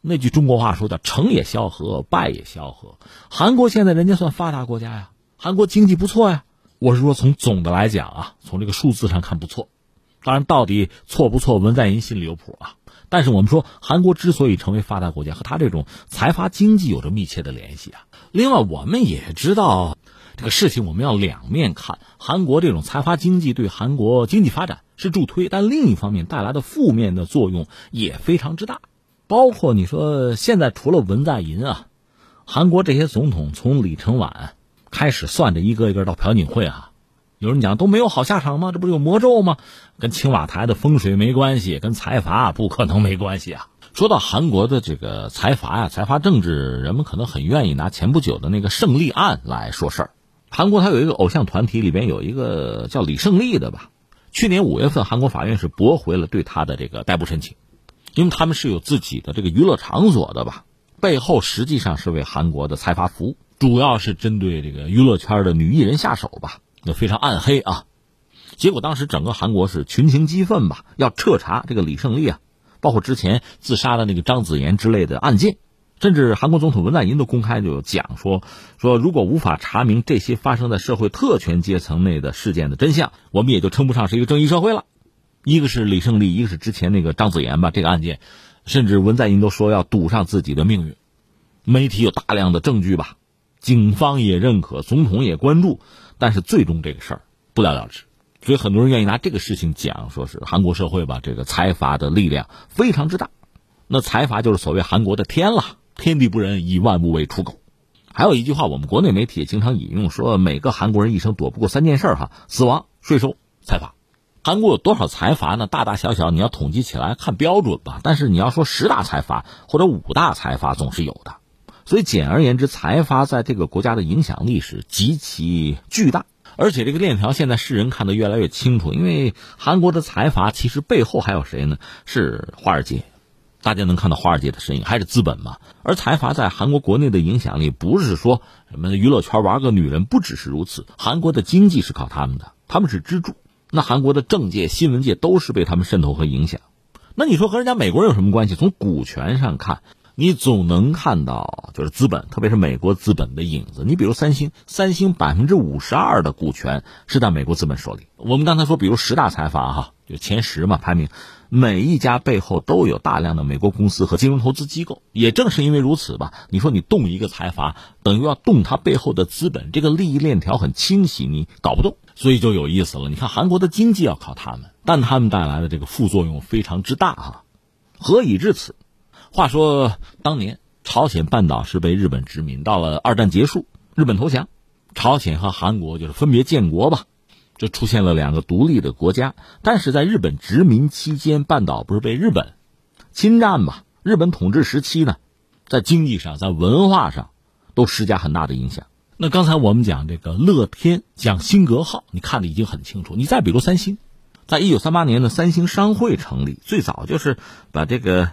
那句中国话说叫“成也萧何，败也萧何”。韩国现在人家算发达国家呀，韩国经济不错呀。我是说，从总的来讲啊，从这个数字上看不错。当然，到底错不错，文在寅心里有谱啊。但是我们说，韩国之所以成为发达国家，和他这种财阀经济有着密切的联系啊。另外，我们也知道这个事情，我们要两面看。韩国这种财阀经济对韩国经济发展是助推，但另一方面带来的负面的作用也非常之大。包括你说现在除了文在寅啊，韩国这些总统从李承晚开始算着一个一个到朴槿惠啊，有人讲都没有好下场吗？这不是有魔咒吗？跟青瓦台的风水没关系，跟财阀不可能没关系啊。说到韩国的这个财阀呀，财阀政治，人们可能很愿意拿前不久的那个胜利案来说事儿。韩国它有一个偶像团体，里边有一个叫李胜利的吧。去年五月份，韩国法院是驳回了对他的这个逮捕申请。因为他们是有自己的这个娱乐场所的吧，背后实际上是为韩国的财阀服务，主要是针对这个娱乐圈的女艺人下手吧，那非常暗黑啊。结果当时整个韩国是群情激愤吧，要彻查这个李胜利啊，包括之前自杀的那个张子妍之类的案件，甚至韩国总统文在寅都公开就讲说，说如果无法查明这些发生在社会特权阶层内的事件的真相，我们也就称不上是一个正义社会了。一个是李胜利，一个是之前那个张子妍吧。这个案件，甚至文在寅都说要赌上自己的命运。媒体有大量的证据吧，警方也认可，总统也关注，但是最终这个事儿不了了之。所以很多人愿意拿这个事情讲，说是韩国社会吧，这个财阀的力量非常之大。那财阀就是所谓韩国的天了，天地不仁，以万物为刍狗。还有一句话，我们国内媒体也经常引用，说每个韩国人一生躲不过三件事哈：死亡、税收、财阀。韩国有多少财阀呢？大大小小，你要统计起来看标准吧。但是你要说十大财阀或者五大财阀，总是有的。所以简而言之，财阀在这个国家的影响力是极其巨大。而且这个链条现在世人看得越来越清楚，因为韩国的财阀其实背后还有谁呢？是华尔街，大家能看到华尔街的身影，还是资本嘛？而财阀在韩国国内的影响力，不是说什么娱乐圈玩个女人，不只是如此。韩国的经济是靠他们的，他们是支柱。那韩国的政界、新闻界都是被他们渗透和影响。那你说和人家美国人有什么关系？从股权上看，你总能看到就是资本，特别是美国资本的影子。你比如三星，三星百分之五十二的股权是在美国资本手里。我们刚才说，比如十大财阀哈，就前十嘛排名，每一家背后都有大量的美国公司和金融投资机构。也正是因为如此吧，你说你动一个财阀，等于要动它背后的资本，这个利益链条很清晰，你搞不动，所以就有意思了。你看韩国的经济要靠他们，但他们带来的这个副作用非常之大啊。何以至此？话说当年朝鲜半岛是被日本殖民，到了二战结束，日本投降，朝鲜和韩国就是分别建国吧。就出现了两个独立的国家，但是在日本殖民期间，半岛不是被日本侵占吗？日本统治时期呢，在经济上、在文化上都施加很大的影响。那刚才我们讲这个乐天讲辛格号，你看的已经很清楚。你再比如三星，在一九三八年的三星商会成立，最早就是把这个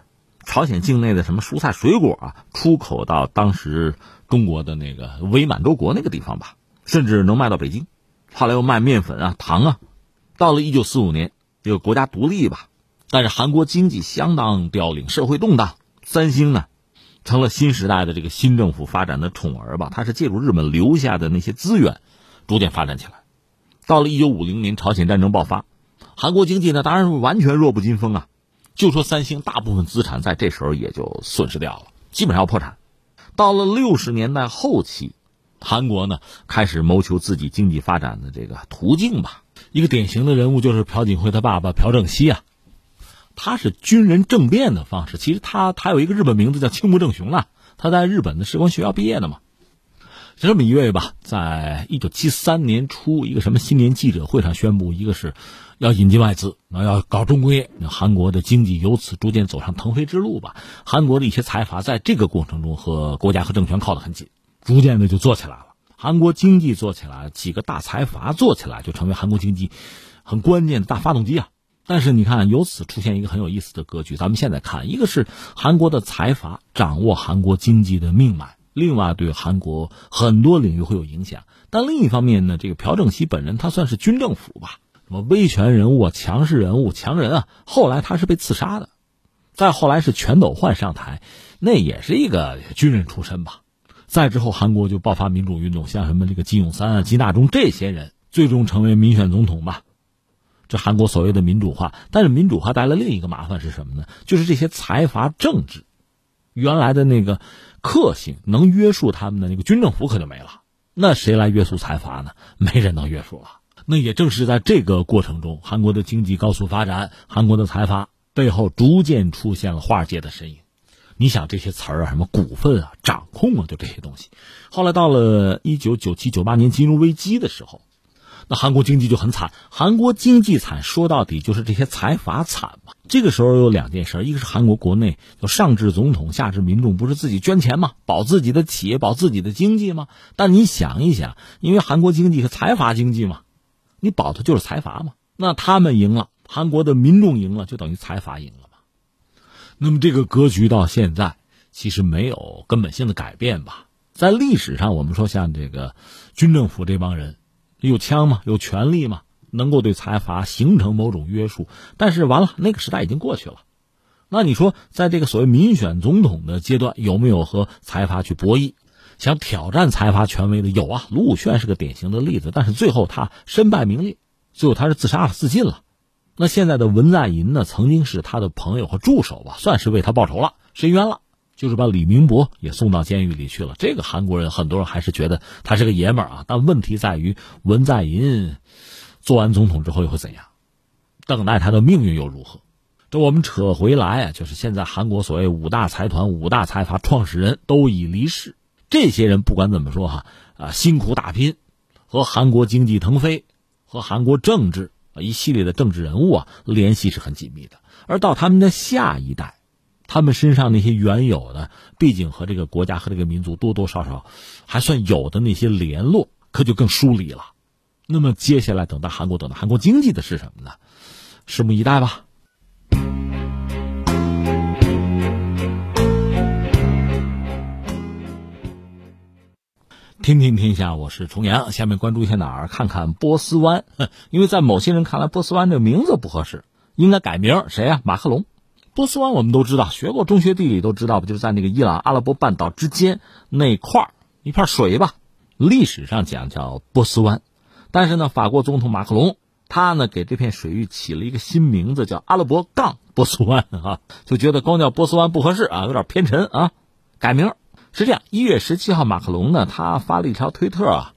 朝鲜境内的什么蔬菜水果啊出口到当时中国的那个伪满洲国那个地方吧，甚至能卖到北京。后来又卖面粉啊、糖啊，到了一九四五年，这个国家独立吧，但是韩国经济相当凋零，社会动荡。三星呢，成了新时代的这个新政府发展的宠儿吧。它是借助日本留下的那些资源，逐渐发展起来。到了一九五零年，朝鲜战争爆发，韩国经济呢，当然是完全弱不禁风啊。就说三星，大部分资产在这时候也就损失掉了，基本上要破产。到了六十年代后期。韩国呢，开始谋求自己经济发展的这个途径吧。一个典型的人物就是朴槿惠他爸爸朴正熙啊，他是军人政变的方式。其实他他有一个日本名字叫青木正雄啊，他在日本的士官学校毕业的嘛。就这么一位吧，在一九七三年初一个什么新年记者会上宣布，一个是要引进外资，那要搞重工业，那韩国的经济由此逐渐走上腾飞之路吧。韩国的一些财阀在这个过程中和国家和政权靠得很紧。逐渐的就做起来了，韩国经济做起来，几个大财阀做起来，就成为韩国经济很关键的大发动机啊。但是你看，由此出现一个很有意思的格局。咱们现在看，一个是韩国的财阀掌握韩国经济的命脉，另外对韩国很多领域会有影响。但另一方面呢，这个朴正熙本人他算是军政府吧，什么威权人物啊、强势人物、强人啊。后来他是被刺杀的，再后来是全斗焕上台，那也是一个军人出身吧。再之后，韩国就爆发民主运动，像什么这个金泳三啊、金大中这些人，最终成为民选总统吧。这韩国所谓的民主化，但是民主化带来另一个麻烦是什么呢？就是这些财阀政治，原来的那个克性能约束他们的那个军政府可就没了。那谁来约束财阀呢？没人能约束了。那也正是在这个过程中，韩国的经济高速发展，韩国的财阀背后逐渐出现了华尔街的身影。你想这些词儿啊，什么股份啊、掌控啊，就这些东西。后来到了一九九七九八年金融危机的时候，那韩国经济就很惨。韩国经济惨，说到底就是这些财阀惨嘛。这个时候有两件事，一个是韩国国内就上至总统，下至民众，不是自己捐钱嘛？保自己的企业，保自己的经济嘛？但你想一想，因为韩国经济是财阀经济嘛，你保的就是财阀嘛。那他们赢了，韩国的民众赢了，就等于财阀赢了嘛。那么这个格局到现在其实没有根本性的改变吧？在历史上，我们说像这个军政府这帮人有枪嘛，有权力嘛，能够对财阀形成某种约束。但是完了，那个时代已经过去了。那你说，在这个所谓民选总统的阶段，有没有和财阀去博弈，想挑战财阀权威的？有啊，卢武铉是个典型的例子。但是最后他身败名裂，最后他是自杀了，自尽了。那现在的文在寅呢？曾经是他的朋友和助手吧，算是为他报仇了，伸冤了，就是把李明博也送到监狱里去了。这个韩国人很多人还是觉得他是个爷们儿啊。但问题在于，文在寅做完总统之后又会怎样？等待他的命运又如何？这我们扯回来啊，就是现在韩国所谓五大财团、五大财阀创始人都已离世，这些人不管怎么说哈啊，辛苦打拼，和韩国经济腾飞，和韩国政治。一系列的政治人物啊，联系是很紧密的。而到他们的下一代，他们身上那些原有的，毕竟和这个国家和这个民族多多少少还算有的那些联络，可就更疏离了。那么接下来等待韩国等待韩国经济的是什么呢？拭目以待吧。听听天下，我是重阳。下面关注一下哪儿？看看波斯湾。因为在某些人看来，波斯湾这个名字不合适，应该改名。谁呀？马克龙。波斯湾我们都知道，学过中学地理都知道不？就是在那个伊朗阿拉伯半岛之间那块一片水吧。历史上讲叫波斯湾，但是呢，法国总统马克龙他呢给这片水域起了一个新名字，叫阿拉伯杠。波斯湾啊，就觉得光叫波斯湾不合适啊，有点偏沉啊，改名是这样。一月十七号，马克龙呢，他发了一条推特啊，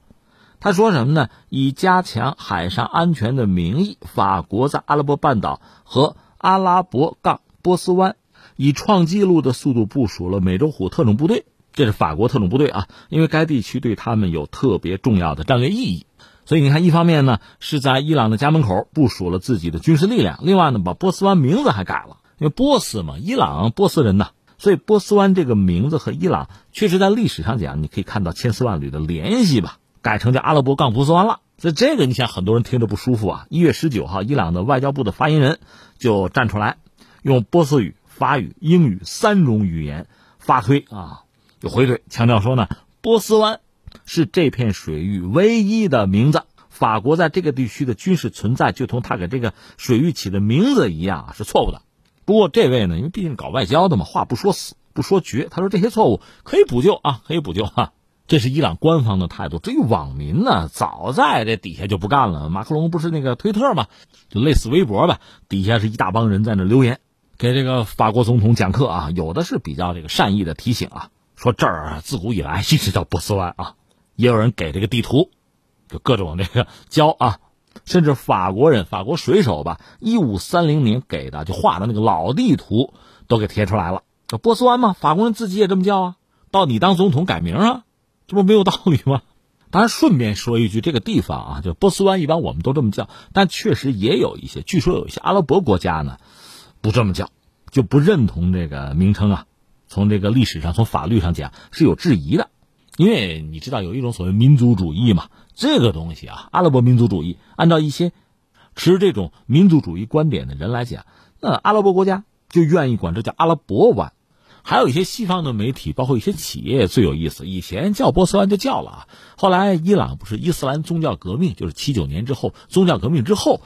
他说什么呢？以加强海上安全的名义，法国在阿拉伯半岛和阿拉伯杠波斯湾以创纪录的速度部署了美洲虎特种部队，这是法国特种部队啊，因为该地区对他们有特别重要的战略意义。所以你看，一方面呢是在伊朗的家门口部署了自己的军事力量，另外呢把波斯湾名字还改了，因为波斯嘛，伊朗波斯人呐，所以波斯湾这个名字和伊朗确实在历史上讲，你可以看到千丝万缕的联系吧，改成叫阿拉伯杠波斯湾了。所以这个你想很多人听着不舒服啊。一月十九号，伊朗的外交部的发言人就站出来，用波斯语、法语、英语三种语言发推啊，就回怼，强调说呢，波斯湾。是这片水域唯一的名字。法国在这个地区的军事存在，就同他给这个水域起的名字一样，是错误的。不过这位呢，因为毕竟搞外交的嘛，话不说死，不说绝。他说这些错误可以补救啊，可以补救啊。这是伊朗官方的态度。至于网民呢，早在这底下就不干了。马克龙不是那个推特嘛，就类似微博吧，底下是一大帮人在那留言，给这个法国总统讲课啊。有的是比较这个善意的提醒啊，说这儿自古以来一直叫波斯湾啊。也有人给这个地图，就各种这个教啊，甚至法国人、法国水手吧，一五三零年给的就画的那个老地图都给贴出来了。叫波斯湾吗？法国人自己也这么叫啊。到你当总统改名啊，这不没有道理吗？当然，顺便说一句，这个地方啊，就波斯湾，一般我们都这么叫，但确实也有一些，据说有一些阿拉伯国家呢，不这么叫，就不认同这个名称啊。从这个历史上、从法律上讲是有质疑的。因为你知道有一种所谓民族主义嘛，这个东西啊，阿拉伯民族主义，按照一些持这种民族主义观点的人来讲，那阿拉伯国家就愿意管这叫阿拉伯湾。还有一些西方的媒体，包括一些企业最有意思，以前叫波斯湾就叫了啊，后来伊朗不是伊斯兰宗教革命，就是七九年之后宗教革命之后，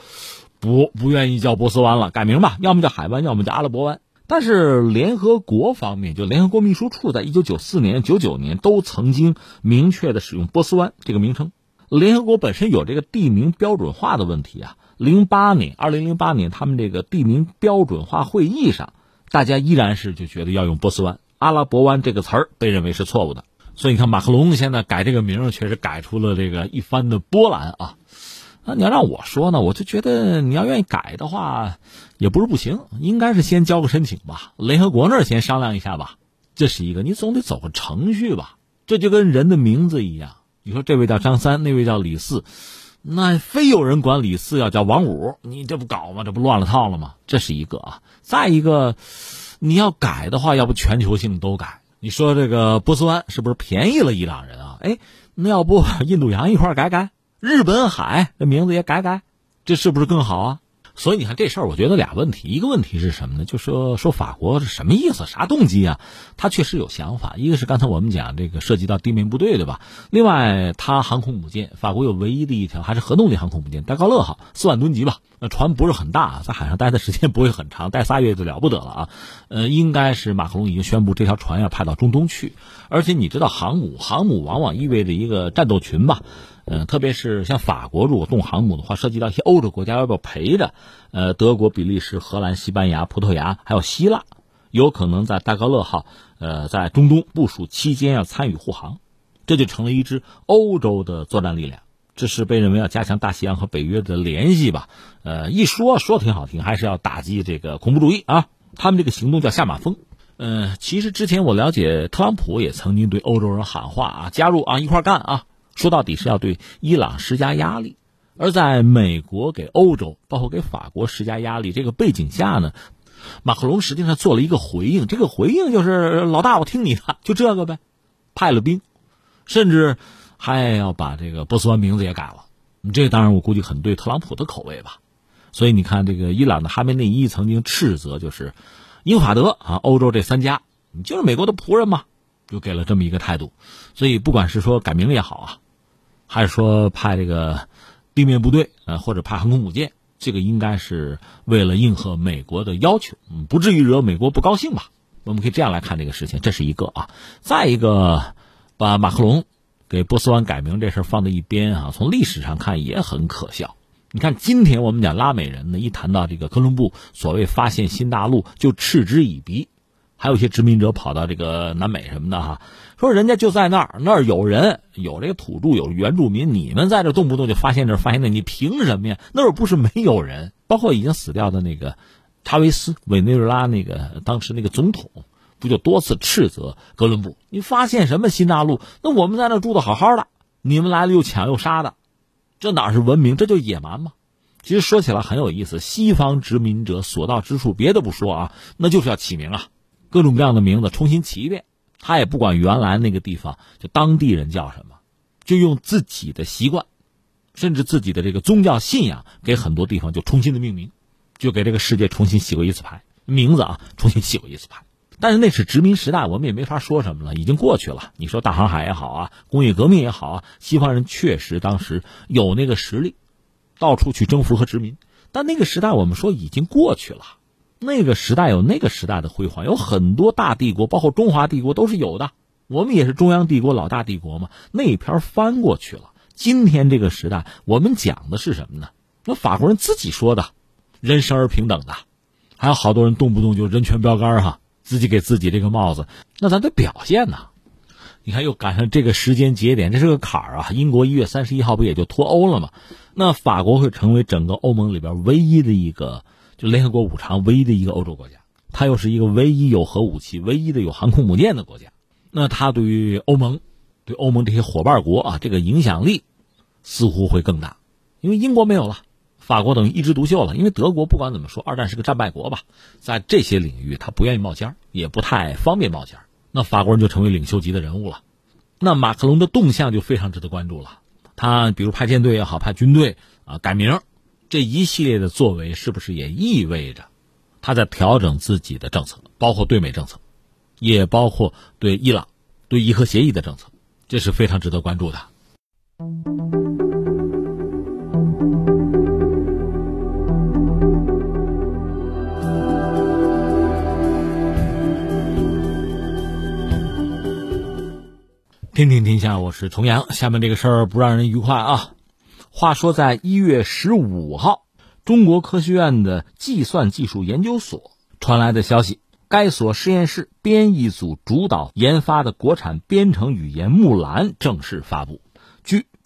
不不愿意叫波斯湾了，改名吧，要么叫海湾，要么叫阿拉伯湾。但是联合国方面，就联合国秘书处在一九九四年、九九年都曾经明确的使用波斯湾这个名称。联合国本身有这个地名标准化的问题啊。零八年，二零零八年，他们这个地名标准化会议上，大家依然是就觉得要用波斯湾、阿拉伯湾这个词儿，被认为是错误的。所以你看，马克龙现在改这个名，确实改出了这个一番的波澜啊。那你要让我说呢，我就觉得你要愿意改的话，也不是不行，应该是先交个申请吧，联合国那儿先商量一下吧，这是一个，你总得走个程序吧。这就跟人的名字一样，你说这位叫张三，那位叫李四，那非有人管李四要叫王五，你这不搞吗？这不乱了套了吗？这是一个啊。再一个，你要改的话，要不全球性都改。你说这个波斯湾是不是便宜了伊朗人啊？哎，那要不 印度洋一块改改？日本海这名字也改改，这是不是更好啊？所以你看这事儿，我觉得俩问题，一个问题是什么呢？就说说法国是什么意思，啥动机啊？他确实有想法。一个是刚才我们讲这个涉及到地面部队对吧？另外，他航空母舰，法国有唯一的一条还是核动力航空母舰戴高乐号，四万吨级吧。那船不是很大，在海上待的时间不会很长，待仨月就了不得了啊。呃，应该是马克龙已经宣布这条船要派到中东去，而且你知道航母，航母往往意味着一个战斗群吧。嗯，特别是像法国如果动航母的话，涉及到一些欧洲国家要不要陪着？呃，德国、比利时、荷兰、西班牙、葡萄牙还有希腊，有可能在戴高乐号呃在中东部署期间要参与护航，这就成了一支欧洲的作战力量。这是被认为要加强大西洋和北约的联系吧？呃，一说说挺好听，还是要打击这个恐怖主义啊！他们这个行动叫下马风。嗯，其实之前我了解，特朗普也曾经对欧洲人喊话啊，加入啊，一块干啊。说到底是要对伊朗施加压力，而在美国给欧洲，包括给法国施加压力这个背景下呢，马克龙实际上做了一个回应。这个回应就是老大，我听你的，就这个呗，派了兵，甚至还要把这个波斯湾名字也改了。这当然我估计很对特朗普的口味吧。所以你看，这个伊朗的哈梅内伊曾经斥责，就是英法德啊，欧洲这三家，你就是美国的仆人嘛，就给了这么一个态度。所以不管是说改名也好啊。还是说派这个地面部队，呃，或者派航空母舰，这个应该是为了应和美国的要求，嗯，不至于惹美国不高兴吧？我们可以这样来看这个事情，这是一个啊。再一个，把马克龙给波斯湾改名这事放在一边啊，从历史上看也很可笑。你看，今天我们讲拉美人呢，一谈到这个哥伦布所谓发现新大陆，就嗤之以鼻。还有一些殖民者跑到这个南美什么的哈，说人家就在那儿，那儿有人，有这个土著，有原住民，你们在这动不动就发现这发现那，你凭什么呀？那儿不是没有人，包括已经死掉的那个查韦斯，委内瑞拉那个当时那个总统，不就多次斥责哥伦布，你发现什么新大陆？那我们在那住的好好的，你们来了又抢又杀的，这哪是文明？这就野蛮吗？其实说起来很有意思，西方殖民者所到之处，别的不说啊，那就是要起名啊。各种各样的名字重新起一遍，他也不管原来那个地方就当地人叫什么，就用自己的习惯，甚至自己的这个宗教信仰，给很多地方就重新的命名，就给这个世界重新洗过一次牌，名字啊重新洗过一次牌。但是那是殖民时代，我们也没法说什么了，已经过去了。你说大航海也好啊，工业革命也好啊，西方人确实当时有那个实力，到处去征服和殖民。但那个时代我们说已经过去了。那个时代有那个时代的辉煌，有很多大帝国，包括中华帝国都是有的。我们也是中央帝国老大帝国嘛。那一篇翻过去了。今天这个时代，我们讲的是什么呢？那法国人自己说的，人生而平等的，还有好多人动不动就人权标杆哈，自己给自己这个帽子，那咱得表现呐。你看，又赶上这个时间节点，这是个坎儿啊。英国一月三十一号不也就脱欧了吗？那法国会成为整个欧盟里边唯一的一个。就联合国五常唯一的一个欧洲国家，它又是一个唯一有核武器、唯一的有航空母舰的国家，那它对于欧盟、对欧盟这些伙伴国啊，这个影响力似乎会更大，因为英国没有了，法国等于一枝独秀了。因为德国不管怎么说，二战是个战败国吧，在这些领域他不愿意冒尖也不太方便冒尖那法国人就成为领袖级的人物了。那马克龙的动向就非常值得关注了，他比如派舰队也好，派军队啊，改名。这一系列的作为，是不是也意味着他在调整自己的政策，包括对美政策，也包括对伊朗、对伊核协议的政策？这是非常值得关注的。听听天下，我是重阳。下面这个事儿不让人愉快啊。话说，在一月十五号，中国科学院的计算技术研究所传来的消息，该所实验室编译组主导研发的国产编程语言木兰正式发布。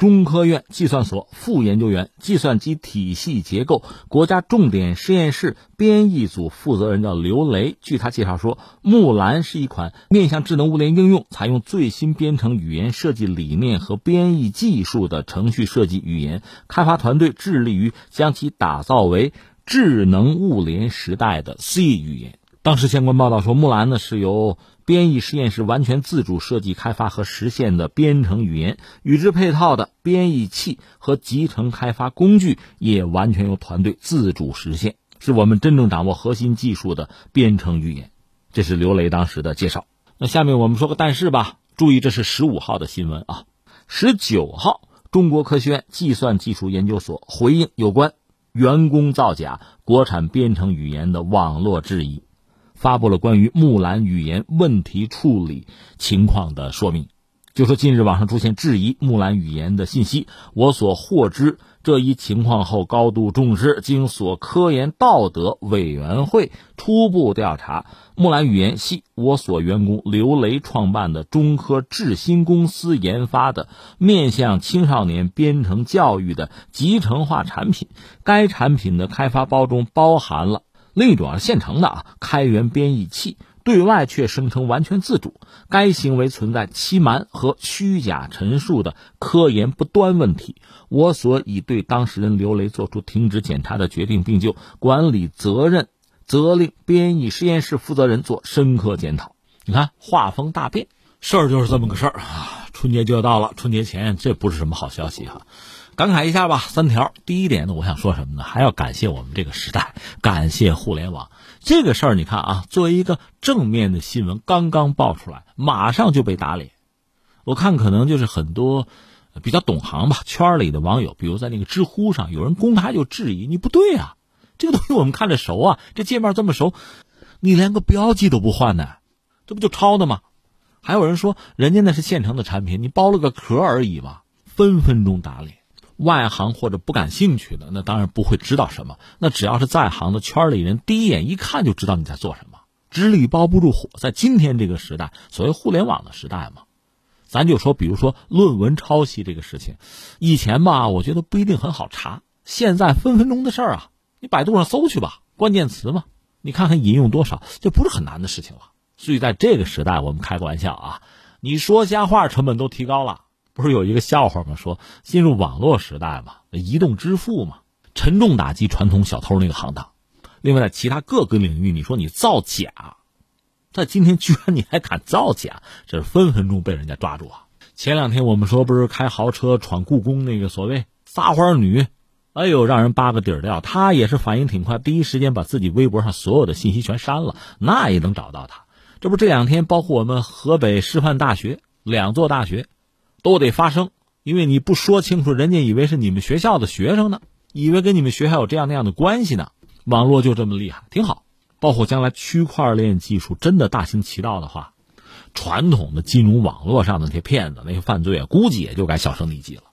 中科院计算所副研究员、计算机体系结构国家重点实验室编译组负责人叫刘雷。据他介绍说，木兰是一款面向智能物联应用、采用最新编程语言设计理念和编译技术的程序设计语言。开发团队致力于将其打造为智能物联时代的 C 语言。当时相关报道说，木兰呢是由。编译实验室完全自主设计、开发和实现的编程语言，与之配套的编译器和集成开发工具也完全由团队自主实现，是我们真正掌握核心技术的编程语言。这是刘雷当时的介绍。那下面我们说个但是吧，注意这是十五号的新闻啊。十九号，中国科学院计算技术研究所回应有关员工造假国产编程语言的网络质疑。发布了关于木兰语言问题处理情况的说明，就说近日网上出现质疑木兰语言的信息，我所获知这一情况后高度重视，经所科研道德委员会初步调查，木兰语言系我所员工刘雷创办的中科智新公司研发的面向青少年编程教育的集成化产品，该产品的开发包中包含了。另一种是现成的啊，开源编译器，对外却声称完全自主，该行为存在欺瞒和虚假陈述的科研不端问题。我所已对当事人刘雷作出停止检查的决定，并就管理责任责令编译实验室负责人做深刻检讨。你看，画风大变，事儿就是这么个事儿啊！春节就要到了，春节前这不是什么好消息哈。感慨一下吧，三条。第一点呢，我想说什么呢？还要感谢我们这个时代，感谢互联网。这个事儿你看啊，作为一个正面的新闻，刚刚爆出来，马上就被打脸。我看可能就是很多比较懂行吧，圈里的网友，比如在那个知乎上，有人公开就质疑：你不对啊，这个东西我们看着熟啊，这界面这么熟，你连个标记都不换呢，这不就抄的吗？还有人说，人家那是现成的产品，你包了个壳而已嘛，分分钟打脸。外行或者不感兴趣的，那当然不会知道什么。那只要是在行的圈里人，第一眼一看就知道你在做什么。纸里包不住火，在今天这个时代，所谓互联网的时代嘛，咱就说，比如说论文抄袭这个事情，以前吧，我觉得不一定很好查，现在分分钟的事儿啊，你百度上搜去吧，关键词嘛，你看看引用多少，这不是很难的事情了。所以在这个时代，我们开个玩笑啊，你说瞎话成本都提高了。不是有一个笑话吗？说进入网络时代嘛，移动支付嘛，沉重打击传统小偷那个行当。另外，在其他各个领域，你说你造假，在今天居然你还敢造假，这是分分钟被人家抓住啊！前两天我们说不是开豪车闯故宫那个所谓撒花女，哎呦，让人扒个底儿掉。他也是反应挺快，第一时间把自己微博上所有的信息全删了，那也能找到他。这不这两天，包括我们河北师范大学两座大学。都得发声，因为你不说清楚，人家以为是你们学校的学生呢，以为跟你们学校有这样那样的关系呢。网络就这么厉害，挺好。包括将来区块链技术真的大行其道的话，传统的金融网络上的那些骗子、那些犯罪啊，估计也就该销声匿迹了。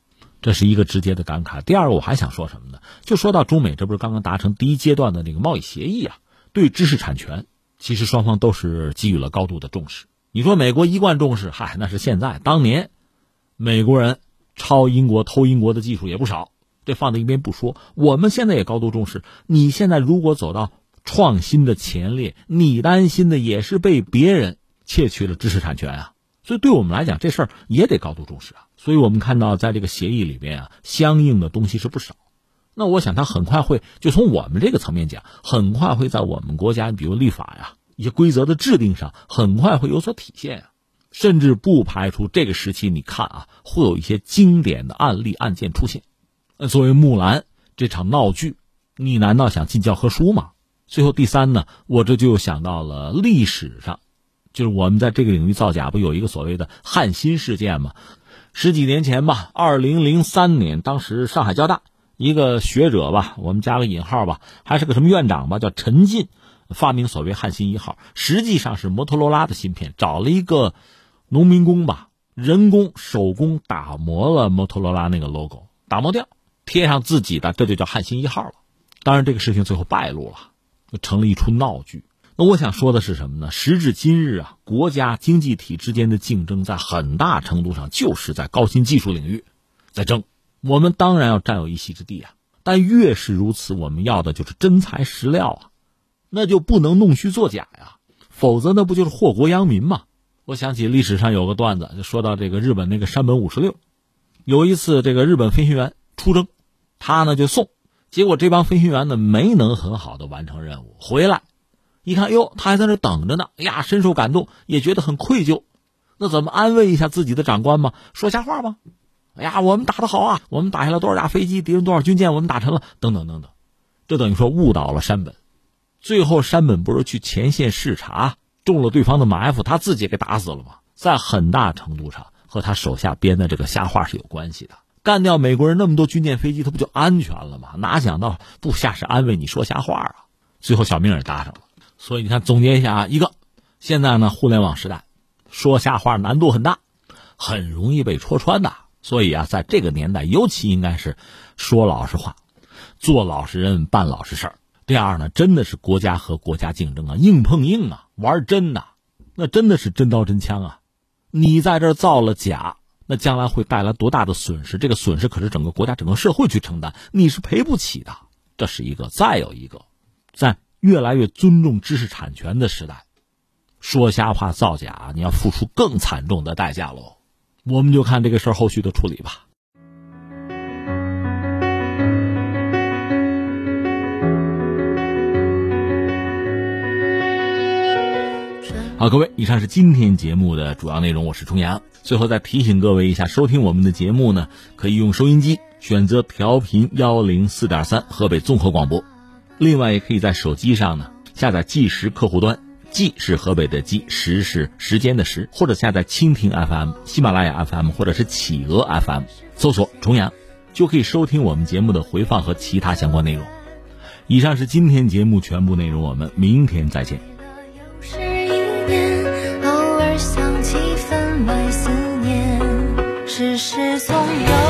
这是一个直接的感慨。第二个，我还想说什么呢？就说到中美，这不是刚刚达成第一阶段的那个贸易协议啊？对知识产权，其实双方都是给予了高度的重视。你说美国一贯重视，嗨，那是现在，当年。美国人抄英国、偷英国的技术也不少，这放在一边不说。我们现在也高度重视。你现在如果走到创新的前列，你担心的也是被别人窃取了知识产权啊。所以对我们来讲，这事儿也得高度重视啊。所以我们看到，在这个协议里边啊，相应的东西是不少。那我想，他很快会就从我们这个层面讲，很快会在我们国家，比如立法呀、一些规则的制定上，很快会有所体现啊。甚至不排除这个时期，你看啊，会有一些经典的案例案件出现。呃，作为木兰这场闹剧，你难道想进教科书吗？最后第三呢，我这就想到了历史上，就是我们在这个领域造假，不有一个所谓的汉芯事件吗？十几年前吧，二零零三年，当时上海交大一个学者吧，我们加个引号吧，还是个什么院长吧，叫陈进，发明所谓汉芯一号，实际上是摩托罗拉的芯片，找了一个。农民工吧，人工手工打磨了摩托罗拉那个 logo，打磨掉，贴上自己的，这就叫汉芯一号了。当然，这个事情最后败露了，就成了一出闹剧。那我想说的是什么呢？时至今日啊，国家经济体之间的竞争，在很大程度上就是在高新技术领域在争。我们当然要占有一席之地啊，但越是如此，我们要的就是真材实料啊，那就不能弄虚作假呀，否则那不就是祸国殃民吗？我想起历史上有个段子，就说到这个日本那个山本五十六，有一次这个日本飞行员出征，他呢就送，结果这帮飞行员呢没能很好的完成任务，回来一看，哟，他还在那等着呢，哎呀，深受感动，也觉得很愧疚，那怎么安慰一下自己的长官嘛？说瞎话吗？哎呀，我们打的好啊，我们打下了多少架飞机，敌人多少军舰，我们打沉了，等等等等，这等于说误导了山本，最后山本不是去前线视察。中了对方的埋伏，他自己给打死了嘛？在很大程度上和他手下编的这个瞎话是有关系的。干掉美国人那么多军舰飞机，他不就安全了吗？哪想到部下是安慰你说瞎话啊？最后小命也搭上了。所以你看，总结一下啊，一个，现在呢，互联网时代，说瞎话难度很大，很容易被戳穿的。所以啊，在这个年代，尤其应该是说老实话，做老实人，办老实事儿。第二呢，真的是国家和国家竞争啊，硬碰硬啊，玩真的，那真的是真刀真枪啊！你在这造了假，那将来会带来多大的损失？这个损失可是整个国家、整个社会去承担，你是赔不起的。这是一个，再有一个，在越来越尊重知识产权的时代，说瞎话、造假，你要付出更惨重的代价喽。我们就看这个事儿后续的处理吧。好，各位，以上是今天节目的主要内容。我是重阳。最后再提醒各位一下，收听我们的节目呢，可以用收音机选择调频幺零四点三河北综合广播。另外，也可以在手机上呢下载计时客户端，计是河北的计，时是时间的时，或者下载蜻蜓 FM、喜马拉雅 FM 或者是企鹅 FM，搜索重阳，就可以收听我们节目的回放和其他相关内容。以上是今天节目全部内容，我们明天再见。总有